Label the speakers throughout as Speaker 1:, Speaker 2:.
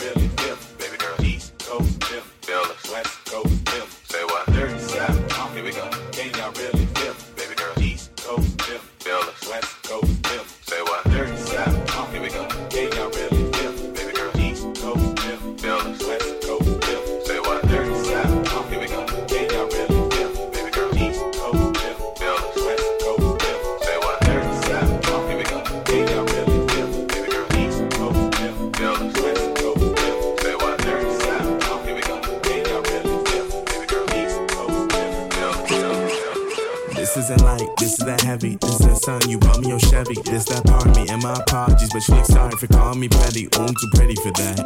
Speaker 1: really. for that.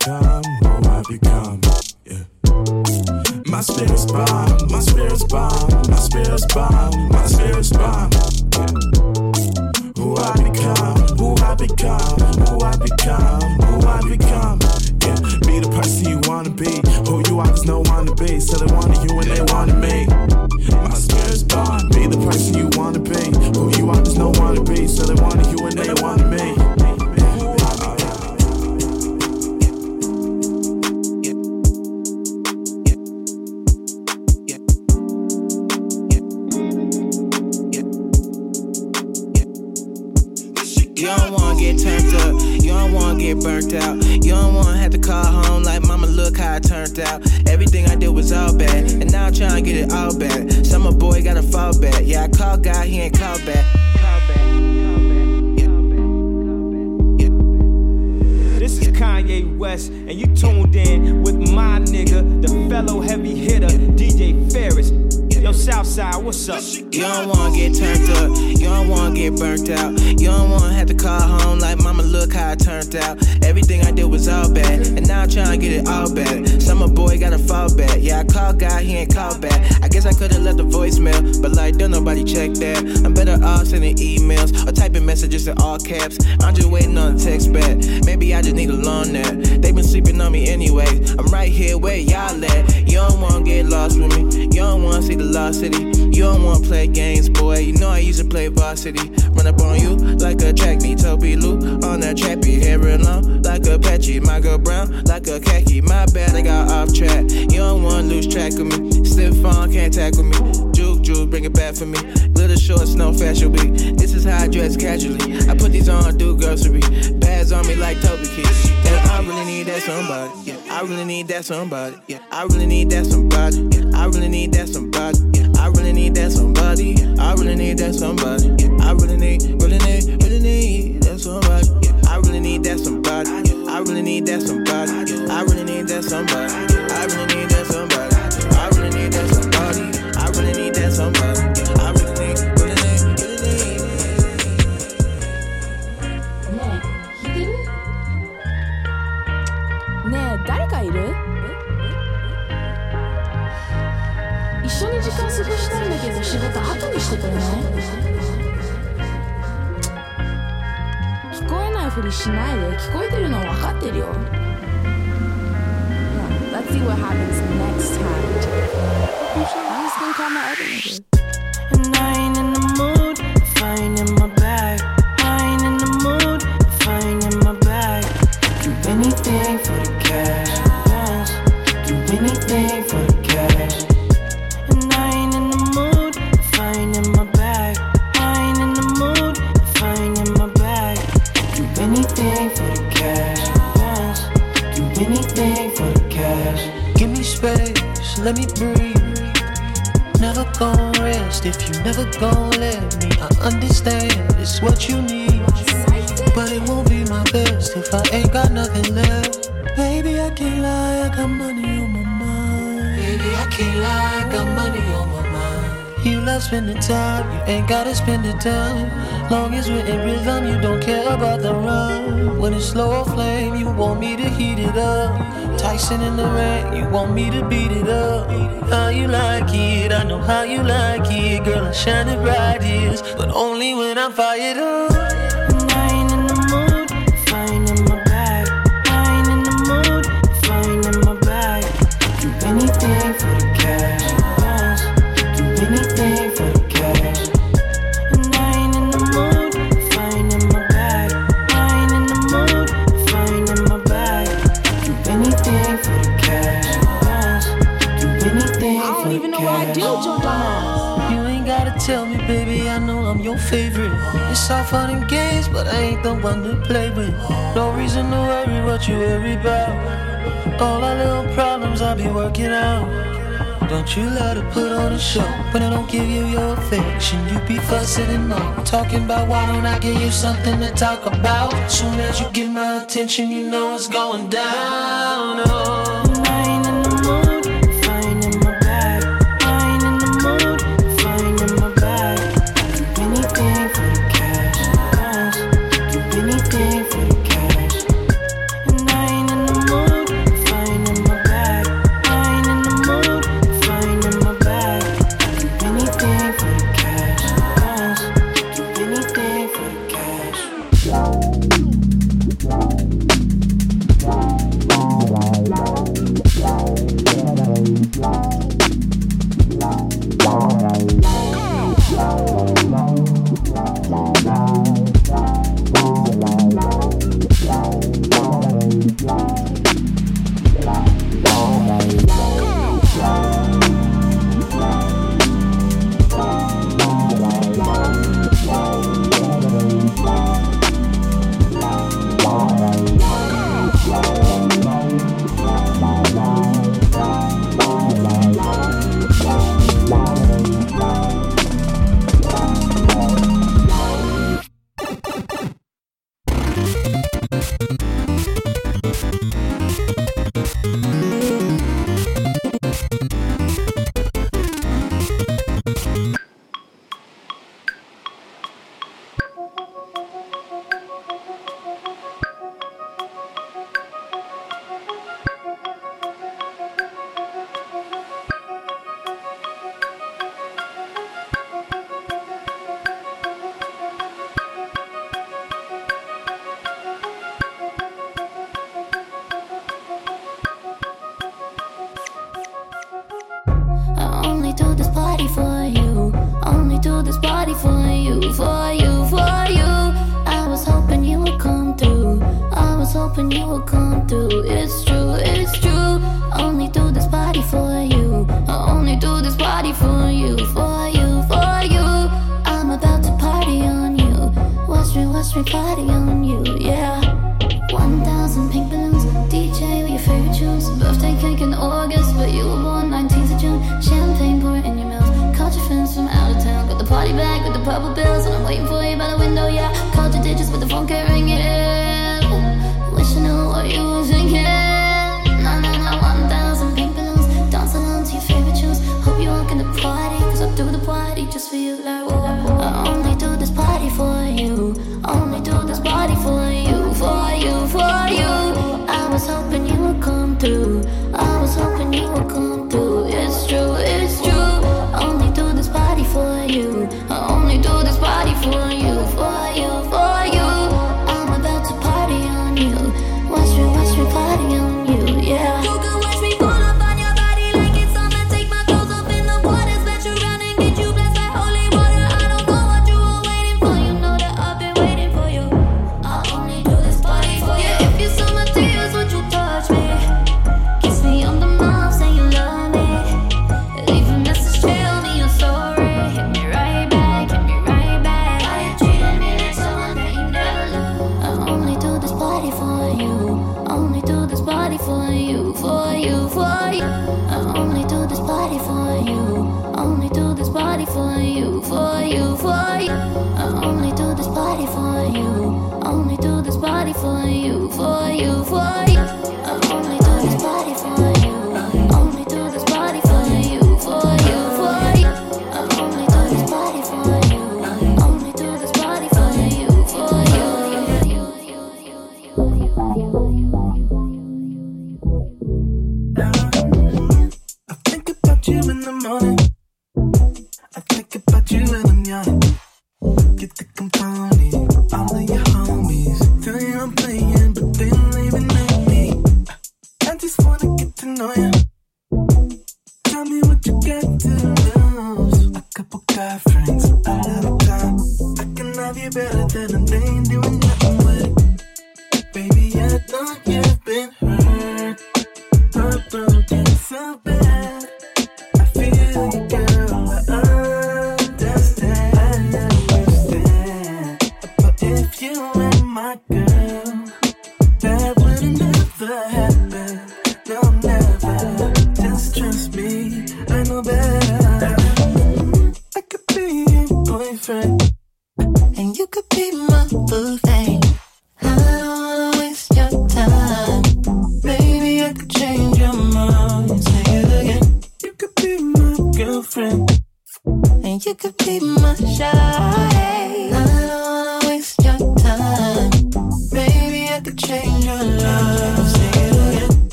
Speaker 1: become who I become. Yeah. My spirit's bomb, my
Speaker 2: spirit's bomb, my spirit's bomb, my spirit's bomb. Yeah. Who I become, who I become, who I become, who I become. Yeah. Be the person you wanna be, who you always know wanna be. So they wanted you
Speaker 3: and they wanted me. My spirit's bomb, be the person you wanna be, who you always know wanna be. So they wanted you and they all caps. I'm just waiting on a text back. Maybe I just need a learn that They been sleeping on me anyway. I'm right here where y'all at. You don't wanna get lost with me. You don't wanna see the lost
Speaker 4: city. You don't wanna play games, boy. You know I used to play varsity. Run up on you like a track me,
Speaker 5: Toby Lou on that trappy. Hair long like a patchy, my girl brown like a khaki. My bad,
Speaker 4: I got off track. You don't wanna
Speaker 5: lose track of me. Stiff on, can't tackle me jewels, bring
Speaker 4: it back for me. Little shorts, no fashion week. This is how I dress casually. I put these on, do grocery. Bags on me like Toby Kids. And I really need that somebody. Yeah, I really need that somebody. Yeah, I really need that somebody. Yeah, I really need that somebody. Yeah, I really need that somebody. Yeah, I really need that somebody. Yeah, I really need, really need, really need that somebody. Yeah, I really need that somebody. Yeah, I really need that somebody. Yeah, I really need that somebody. I really need that. してくれない聞こえないふりし
Speaker 3: ないで聞こえてるの分かってるよ Let's see what happens next time. I'm just gonna call my other nigga. Gotta spend the time. Long as we're in rhythm, you don't care about the run. When it's slow flame, you want me to heat it up. Tyson in the rain, you want me to beat it up. How you like it,
Speaker 2: I
Speaker 3: know
Speaker 2: how
Speaker 3: you
Speaker 2: like it. Girl, I
Speaker 3: shine
Speaker 2: it bright, yes, but only when I'm fired up. Cash. Dumbass
Speaker 4: You ain't gotta tell me, baby, I know I'm your favorite. It's all fun and games, but I ain't the one to play with. No reason to worry what you worry about. All our little problems I'll be working out. Don't you love to put on a show when I don't give you your affection? You be fussing and moaning, talking about why don't I give you something to talk about? Soon as you get my attention, you know it's going down. Oh.
Speaker 3: I
Speaker 6: only do this party for you. Only do this party for you, for you, for you. I was hoping you would come through. I was hoping you would come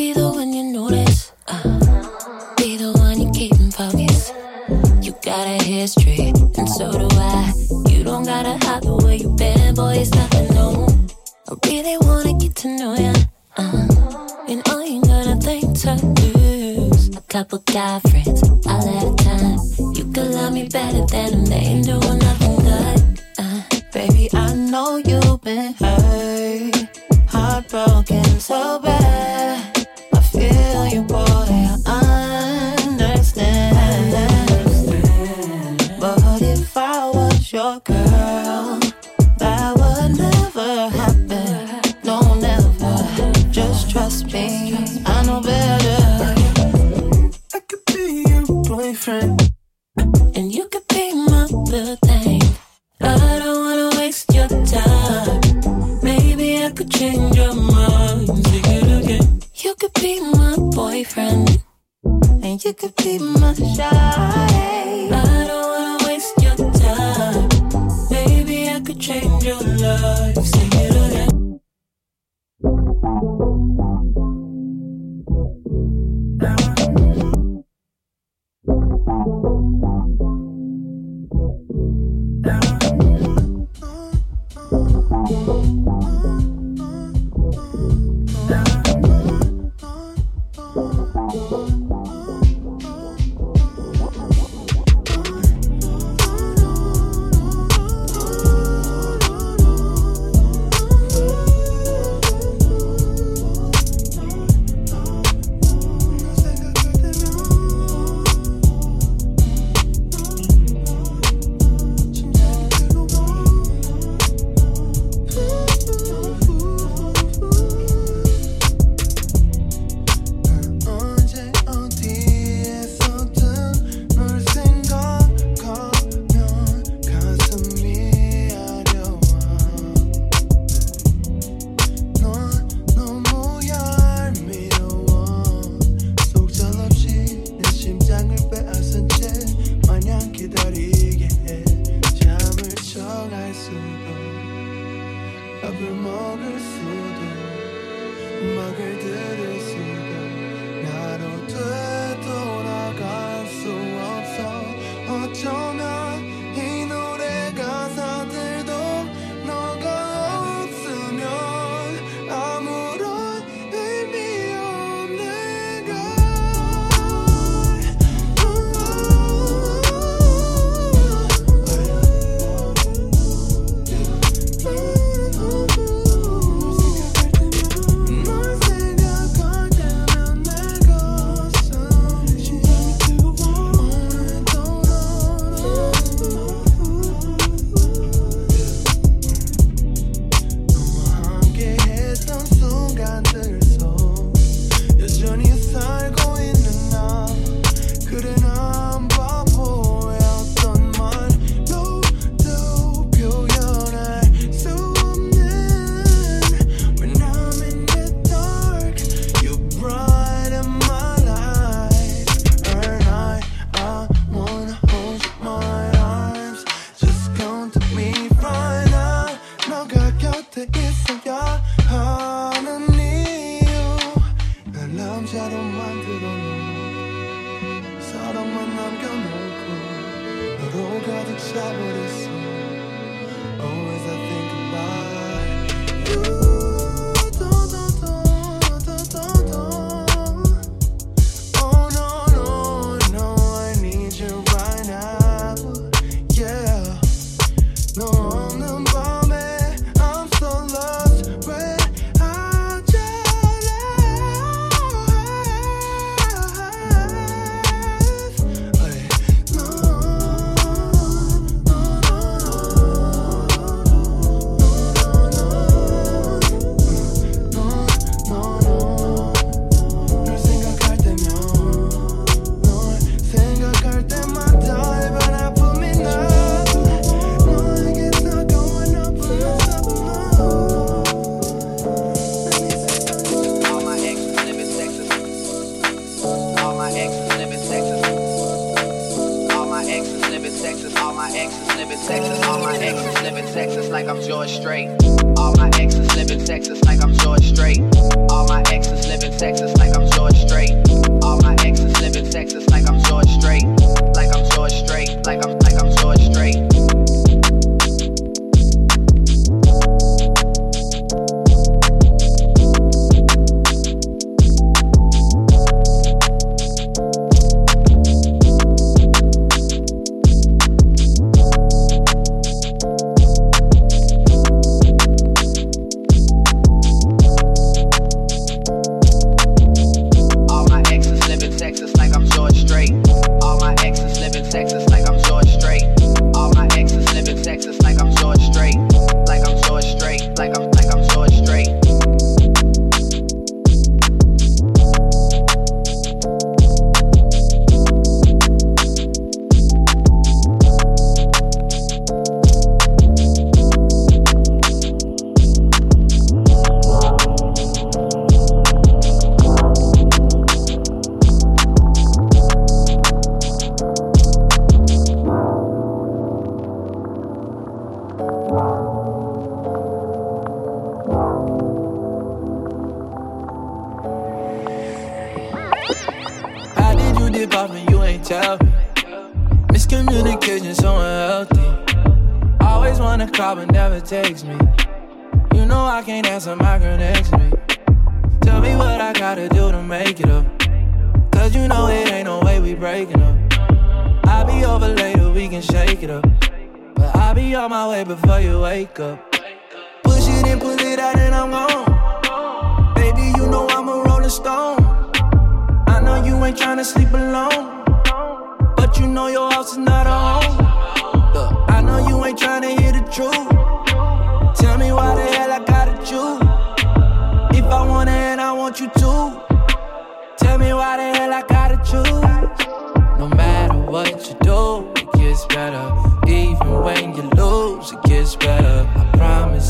Speaker 6: the one you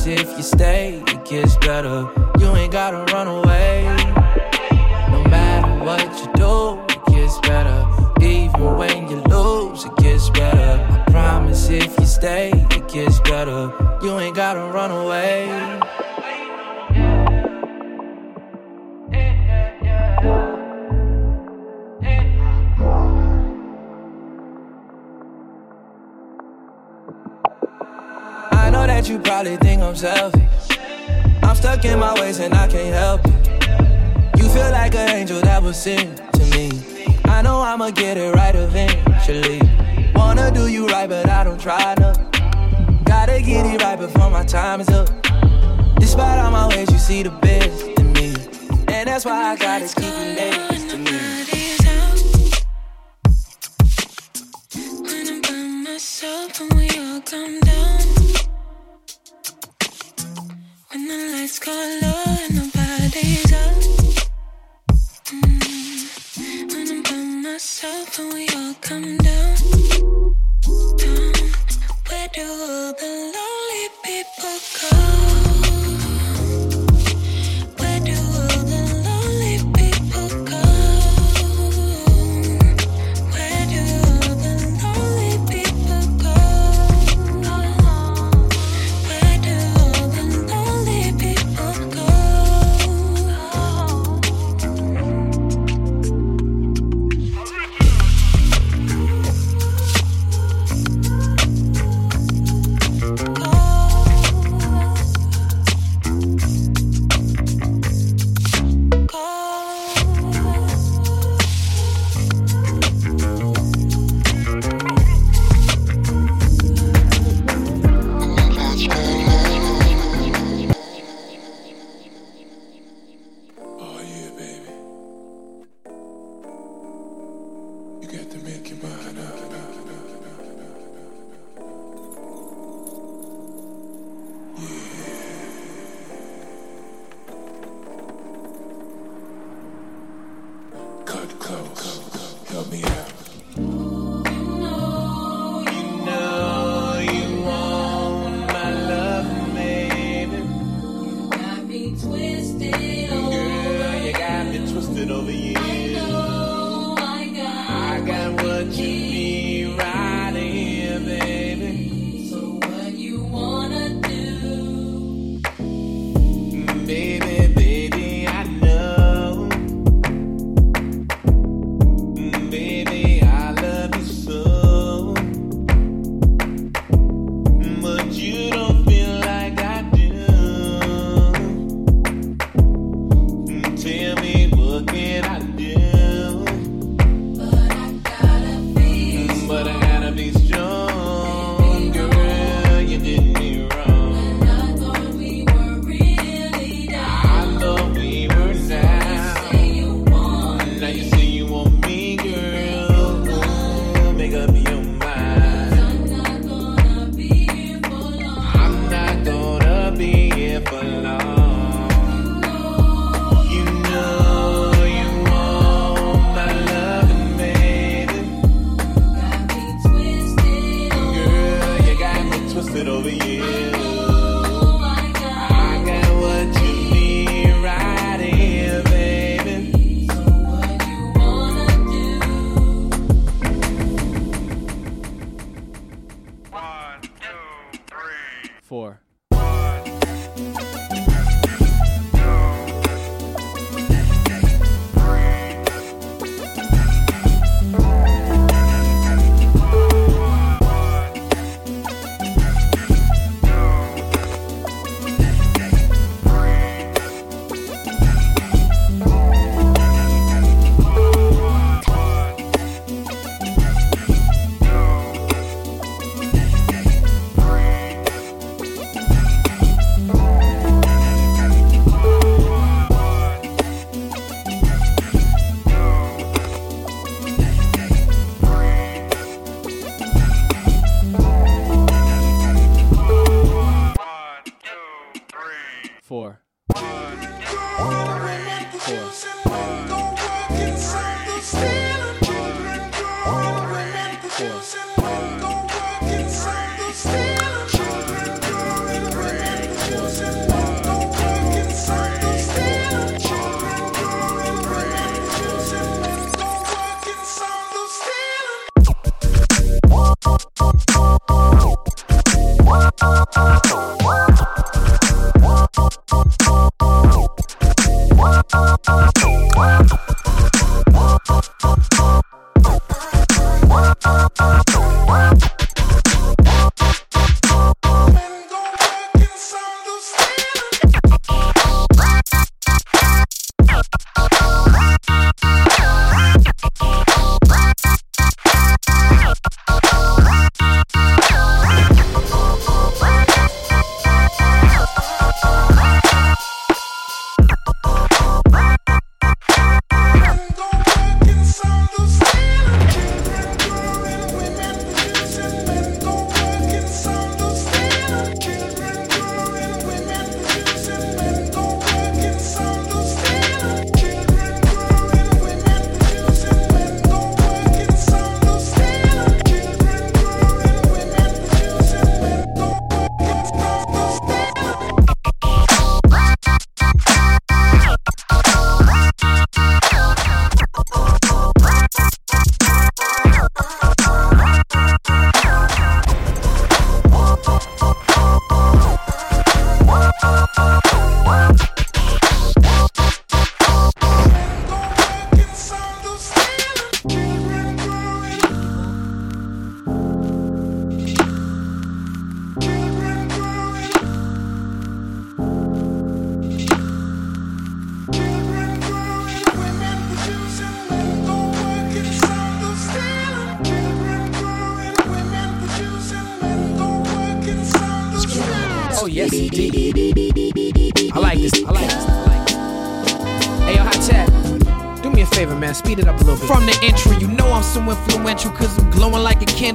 Speaker 6: Cause if you stay, it gets better. You ain't gotta run away. No matter what you do, it gets better. Even when you lose, it gets better. I promise if you stay, it gets better. You ain't gotta run away. that you probably think I'm selfish. I'm stuck in my ways and I can't help it. You feel like an angel that was sent to me. I know I'ma get it right eventually. Wanna do you right, but I don't try to. Gotta get it right before my time is up. Despite all my ways, you see the best in me. And that's why I gotta keep you next to me. When I'm by myself and we all come down the lights go low and nobody's When I'm by myself and we all come down. Where do the lonely people go?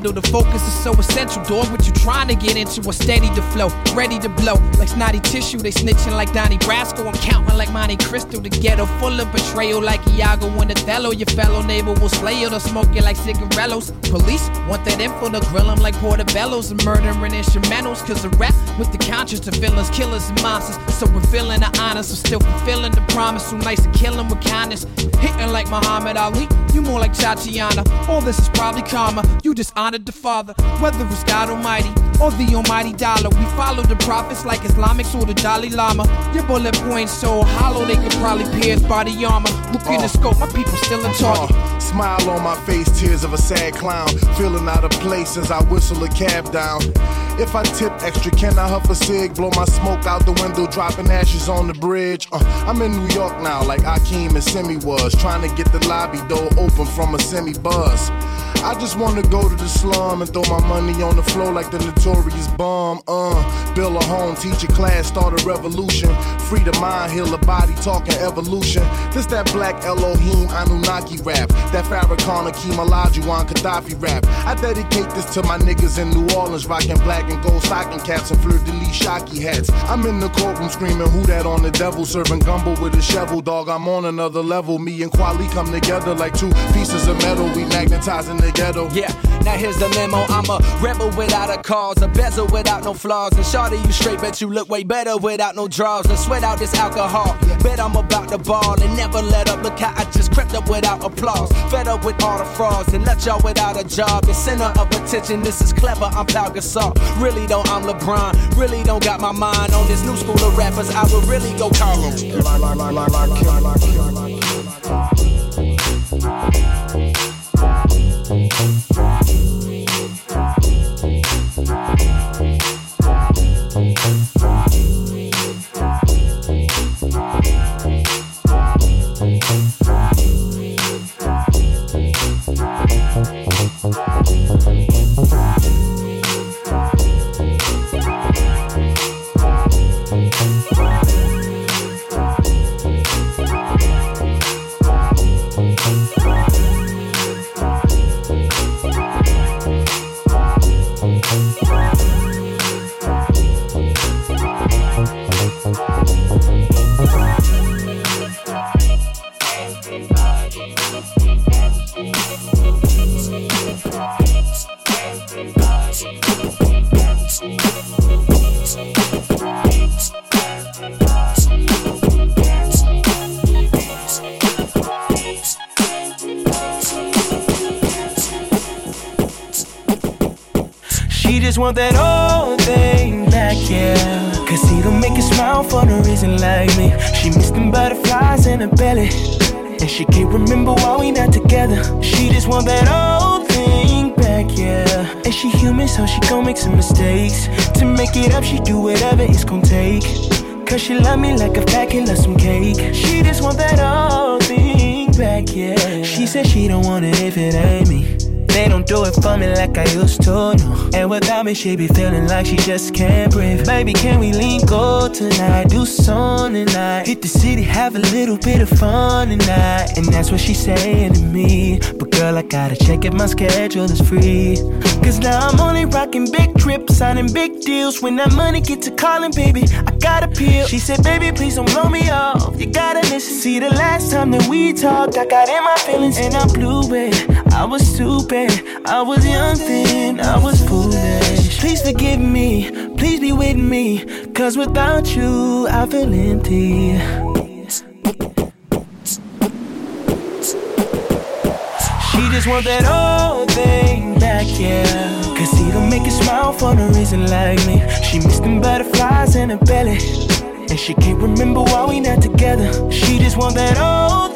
Speaker 6: handle the
Speaker 7: folk
Speaker 8: dog, what you trying to get into? A steady to flow, ready to blow. Like snotty tissue, they snitching like Donnie Brasco. I'm counting like Monte Cristo. The ghetto full of betrayal, like Iago and Othello. Your fellow neighbor will slay you, they'll smoke you like cigarillos. Police want that info to grill them like portobellos and murdering instrumentals. Cause the rap with the conscience to villains, killers, and monsters. So we're feeling the honors, so still fulfilling the promise. So nice to kill with kindness. Hitting like Muhammad Ali, you more like Tatyana. All this is probably karma. You dishonored the father. Whether it's God Almighty or the almighty dollar. We follow the prophets like Islamics or the Dalai Lama. Your bullet points so hollow they could probably pierce body armor. Look in the scope, my people still in target.
Speaker 9: Uh, smile on my face, tears of a sad clown. Feeling out of place as I whistle a cab down. If I tip extra, can I huff a cig? Blow my smoke out the window, dropping ashes on the bridge. Uh, I'm in New York now, like Akeem and Semmi was. Trying to get the lobby door open from a semi buzz. I just wanna go to the slum and throw my money on the floor like the notorious bomb. Uh, build a home, teach a class, start a revolution. Free the mind, heal the body, talking evolution. This that black Elohim Anunnaki rap. That Farrakhan Akeem Olajuwon Gaddafi rap. I dedicate this to my niggas in New Orleans, rocking black and gold stocking caps and fleur de lis shocky hats. I'm in the courtroom screaming, who that on the devil? Serving gumbo with a shovel, dog. I'm on another level. Me and Kweli come together like two pieces of metal. We magnetizing the ghetto.
Speaker 8: Yeah, now here's the memo. I'm a rebel without a cause, a bezel without no flaws. And shorty, you straight, bet you look way better without no draws. And sweat out this alcohol. Bet I'm about to ball and never let up. Look how I just crept up without applause. Fed up with all the frauds and left y'all without a job. The center of attention, this is clever. I'm Pau Gasol. Really don't, I'm LeBron. Really don't got my mind on this new school of rappers. I would really go call them.
Speaker 5: Just want that old thing back, yeah. Cause he don't make her smile for no reason like me. She missed them butterflies in her belly. And she can't remember why we not together. She just want that old thing back, yeah. And she human, so she gon' make some mistakes. To make it up, she do whatever it's gon' take. Cause she love me like a packet of some cake. She just want that old thing back, yeah. She said she don't want it if it ain't me. They don't do it for me like I used to, no. And without me, she be feeling like she just can't breathe. Baby, can we link go tonight? Do something tonight. Hit the city, have a little bit of fun tonight. And that's what she's saying to me. But girl, I gotta check if my schedule is free. Cause now I'm only rocking big trips, signing big deals. When that money get to calling, baby, I gotta peel. She said, baby, please don't blow me off. You gotta listen. See, the last time that we talked, I got in my feelings and I blew it. I was stupid, I was young then, I was foolish. Please forgive me, please be with me. Cause without you, I feel empty. She just want that old thing back, yeah. Cause he don't make her smile for no reason like me. She missed them butterflies in her belly. And she can't remember why we not together. She just want that old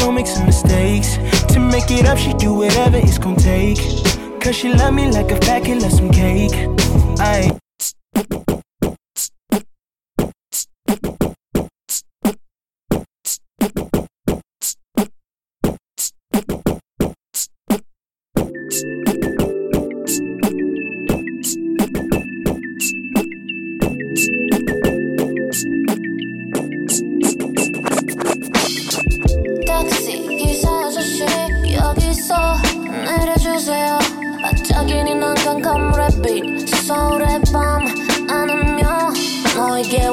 Speaker 5: gon' make some mistakes. To make it up, she do whatever it's gon' take. Cause she love me like a packet of some cake. I
Speaker 4: 이기는 언젠간 랩빛 소래밤 안으면 너에게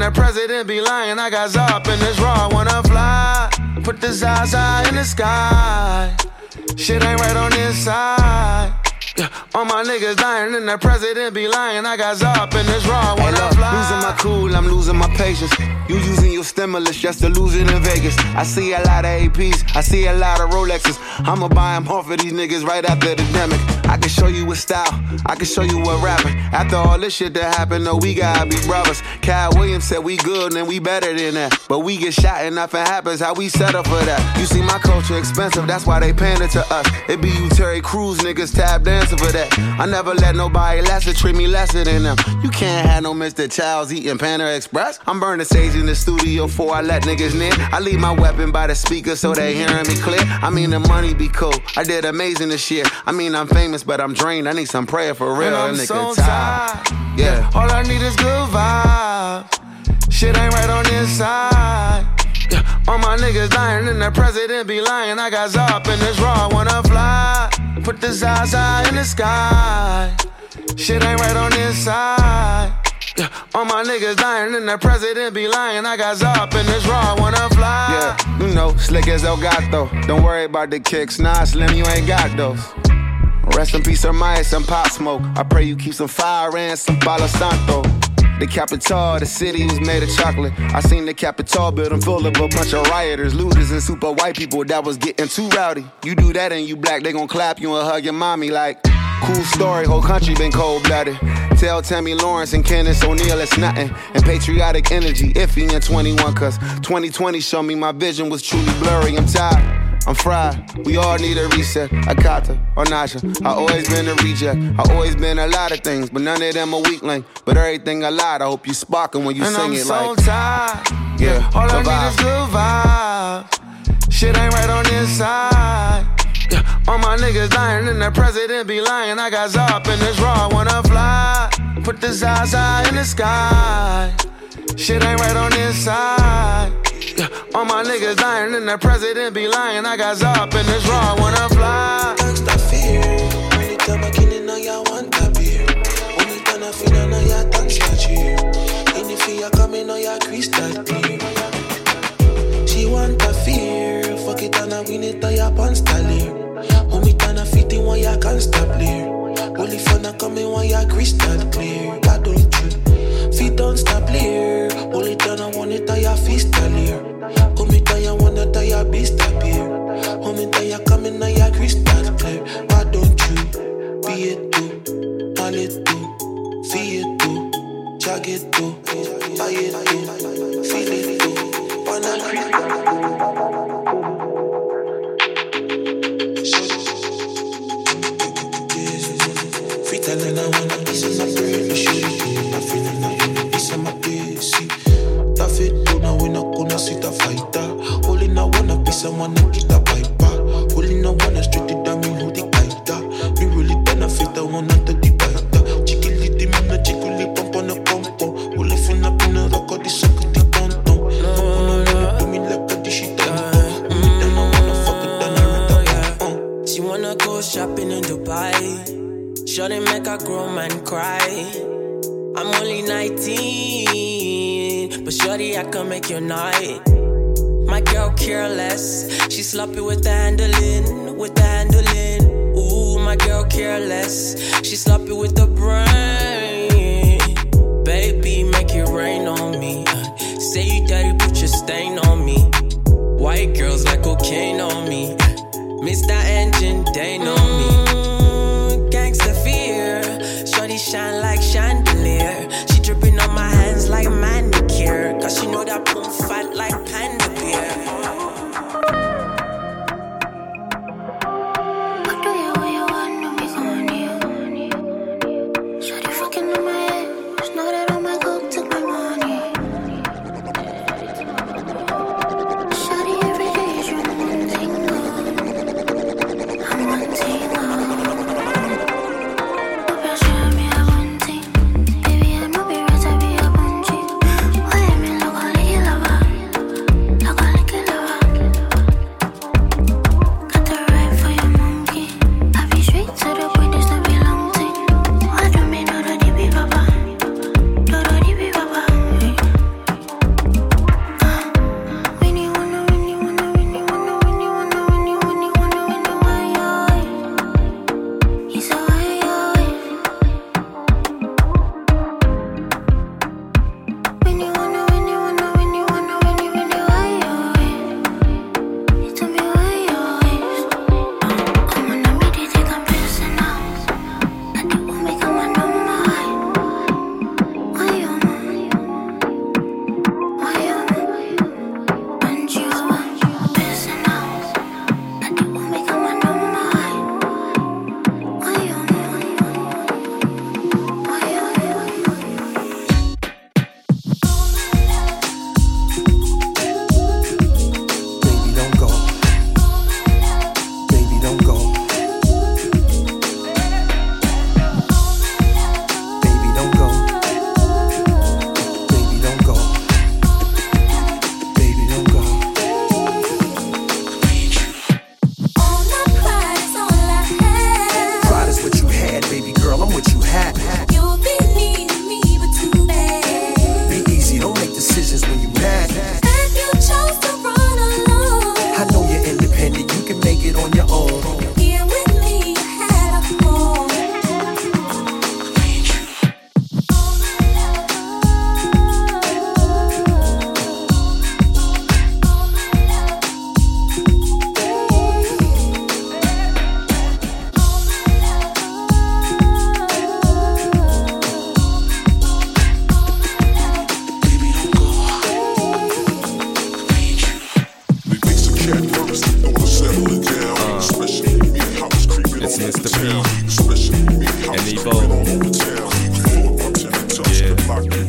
Speaker 4: that president be lying. I got up and it's raw I fly. Put this
Speaker 7: outside in the sky. Shit ain't right on this raw when hey, look, I. Losing my cool, I'm losing my patience. You using your stimulus just to lose it in Vegas. I see a lot of APs, I see a lot of Rolexes. I'ma buy them off of these niggas right after the demic. I can show you what style, I can show you what rapping. After all this shit that happened, no, we gotta be brothers. Katt Williams said we good and we better than that. But we get shot and nothing happens, how we set up for that. You see, my culture expensive, that's why they pander to us. It be you Terry Crews niggas tap for that. I never let nobody lesser treat me lesser than them. You can't have no Mr. Childs eating Panda Express. I'm burning sage in the studio before I let niggas near. I leave my weapon by the speaker so they hearing me clear. I mean, the money be cool. I did amazing this year. I mean, I'm famous, but I'm drained. I need some prayer for real. And I'm nigga so tired. tired. Yeah. All I need is good vibes. Shit ain't right on this side. Yeah. All my niggas dying and the president be lying. I got up in this raw, wanna fly. Put the Zaza in the sky. Shit ain't right on this side. Yeah, all my niggas dying and the president be lying. I got up in this raw, wanna fly. Yeah, you know, slick as El Gato. Don't worry about the kicks, nah, Slim, you ain't got those. Rest in peace, Hermione, some pop smoke. I pray you keep some fire and some Palo Santo. The Capitol, the city was made of chocolate. I seen the Capitol building full of a bunch of rioters, looters, and super white people that was getting too rowdy. You do that and you black, they gon' clap you and hug your mommy like. Cool story, whole country been cold blooded. Tell Tomi Lahren and Candace O'Neal it's nothing. And patriotic energy, iffy in 21, cause 2020 showed me my vision was truly blurry. I'm tired. I'm fried. We all need a reset. Akata or Nasha. I always been a reject. I always been a lot of things, but none of them a weak link. But everything I lot. I hope you sparkin' when you and sing I'm it so like. Tired. Yeah, all I need is good vibes. Shit ain't right on this side. Yeah, all my niggas dying and the president be lying. I got up in this raw, wanna fly. Put the Zaza in the sky. Shit ain't right on this side. Yeah, all my niggas dying and the president be lying. I got up in this raw, wanna fly.
Speaker 10: Gangsta fear. Anytime I can in ya want a beer. Only time I feel on ya dance that cheer. In the fear coming on ya crystal clear. She want a fear. Fuck it and I win it on ya pants clear. Homie time I fit in one ya can't stop clear. Only fun I come in one ya crystal clear.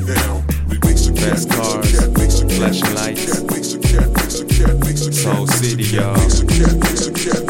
Speaker 11: Yeah. Fast cars, flashing lights. Seoul City, y'all. Uh, yeah. And it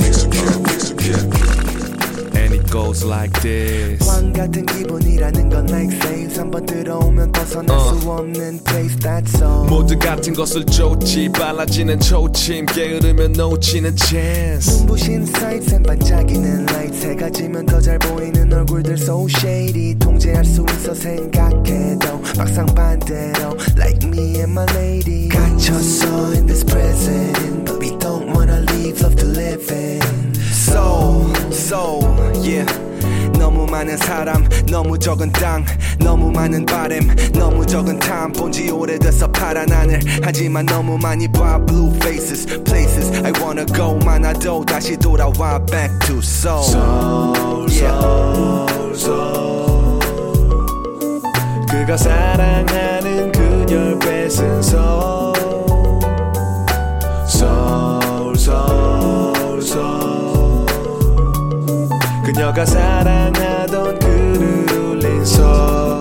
Speaker 11: goes like this.
Speaker 12: 왕 같은 기분이라는 건 like saves 한번 들어오면 벗어날 수 없는 place that's all
Speaker 11: 모두 같은 것을 쫓지 빨라지는 초침 게으르면 놓치는 chance
Speaker 12: 눈부신 sights 앤 반짝이는 lights 해가 지면 더 잘 보이는 얼굴들 so shady 통제할 수 있어 생각해도 막상 반대로 like me and my lady 갇혔어 in this prison but we don't wanna leave love to live in so so yeah 너무 많은 사람 너무 적은 땅 너무 많은 바람 너무 적은 time 본지 오래돼서 파란 하늘 하지만 너무 많이 봐 blue faces places I wanna go 많아도 다시 돌아와 back to soul soul soul
Speaker 11: 그가 사랑하는 그녀를 뺏은 soul
Speaker 12: soul soul soul
Speaker 11: 그녀가 사랑하던 그를 울린 서